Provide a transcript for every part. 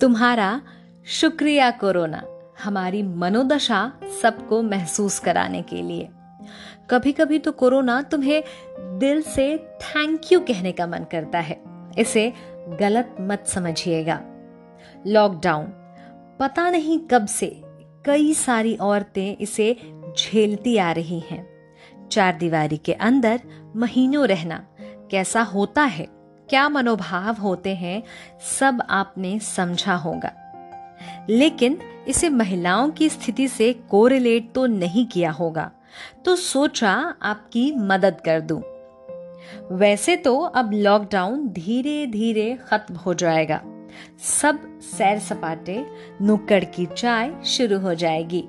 तुम्हारा शुक्रिया कोरोना हमारी मनोदशा सबको महसूस कराने के लिए। कभी कभी तो कोरोना तुम्हें दिल से थैंक यू कहने का मन करता है। इसे गलत मत समझिएगा। लॉकडाउन पता नहीं कब से कई सारी औरतें इसे झेलती आ रही हैं। चार दीवारी के अंदर महीनों रहना कैसा होता है? क्या मनोभाव होते हैं, सब आपने समझा होगा। लेकिन इसे महिलाओं की स्थिति से कोरिलेट तो नहीं किया होगा। तो सोचा आपकी मदद कर दूँ। वैसे तो अब लॉकडाउन धीरे धीरे खत्म हो जाएगा। सब सैर सपाटे नुक्कड़ की चाय शुरू हो जाएगी।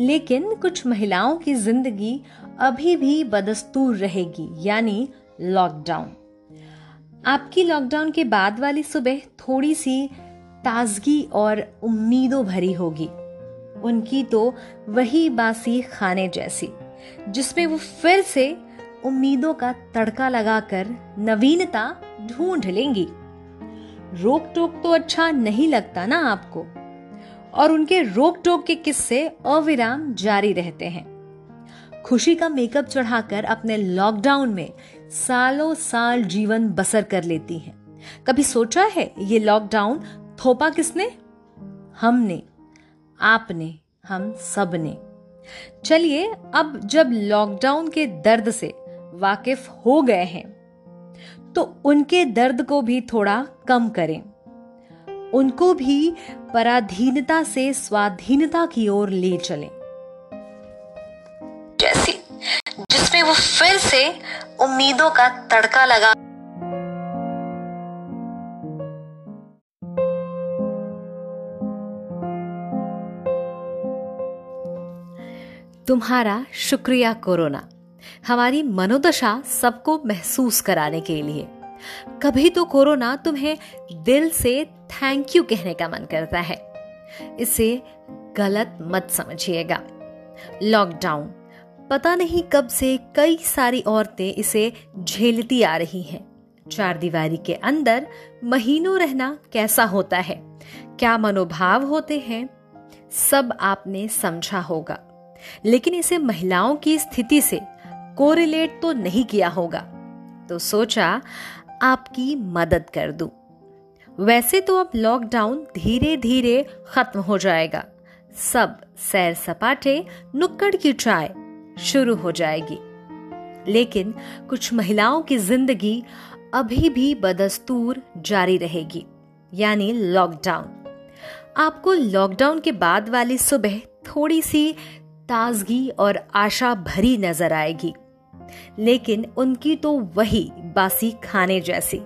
लेकिन कुछ महिलाओं की ज़िंदगी अभी भी बदस्तूर रहेगी, यानी लॉकडाउन आपकी लॉकडाउन के बाद वाली सुबह थोड़ी सी ताजगी और उम्मीदों भरी होगी। उनकी तो वही बासी खाने जैसी, जिसमें वो फिर से उम्मीदों का तड़का लगाकर नवीनता ढूंढ लेंगी। रोक टोक तो अच्छा नहीं लगता ना आपको? और उनके रोक टोक के किस्से अविराम जारी रहते हैं। खुशी का मेकअप चढ़ाकर अपने लॉकडाउन में सालों साल जीवन बसर कर लेती हैं। कभी सोचा है ये लॉकडाउन थोपा किसने? हमने, आपने, हम सबने चलिए अब जब लॉकडाउन के दर्द से वाकिफ हो गए हैं तो उनके दर्द को भी थोड़ा कम करें। उनको भी पराधीनता से स्वाधीनता की ओर ले चले। जैसी जिसमें वो फिर से उम्मीदों का तड़का लगा। तुम्हारा शुक्रिया कोरोना। हमारी मनोदशा सबको महसूस कराने के लिए। कभी तो कोरोना तुम्हें दिल से थैंक यू कहने का मन करता है। इसे गलत मत समझिएगा। लॉकडाउन पता नहीं कब से कई सारी औरतें इसे झेलती आ रही हैं। चार दीवारी के अंदर महीनों रहना कैसा होता है? क्या मनोभाव होते हैं? सब आपने समझा होगा। लेकिन इसे महिलाओं की स्थिति से कोरिलेट तो नहीं किया होगा। तो सोचा आपकी मदद कर दूँ। वैसे तो अब लॉकडाउन धीरे धीरे खत्म हो जाएगा। सब सैर सपाटे, नुक्कड़ की चाय शुरू हो जाएगी। लेकिन कुछ महिलाओं की ज़िंदगी अभी भी बदस्तूर जारी रहेगी, यानी लॉकडाउन आपको लॉकडाउन के बाद वाली सुबह थोड़ी सी ताजगी और आशा भरी नज़र आएगी। लेकिन उनकी तो वही बासी खाने जैसी,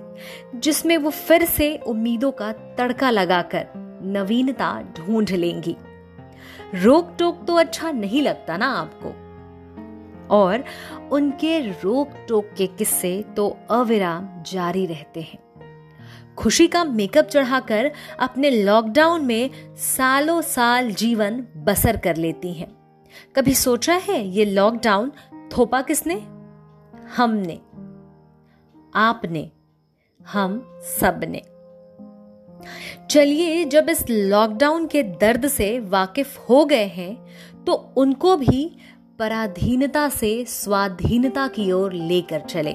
जिसमें वो फिर से उम्मीदों का तड़का लगाकर नवीनता ढूंढ लेंगी। रोक टोक तो अच्छा नहीं लगता ना आपको? और उनके रोक टोक के किस्से तो अविराम जारी रहते हैं। खुशी का मेकअप चढ़ाकर अपने लॉकडाउन में सालों साल जीवन बसर कर लेती हैं। कभी सोचा है ये लॉकडाउन थोपा किसने? हमने। आपने, हम सबने चलिए, जब इस लॉकडाउन के दर्द से वाकिफ हो गए हैं तो उनको भी पराधीनता से स्वाधीनता की ओर लेकर चले।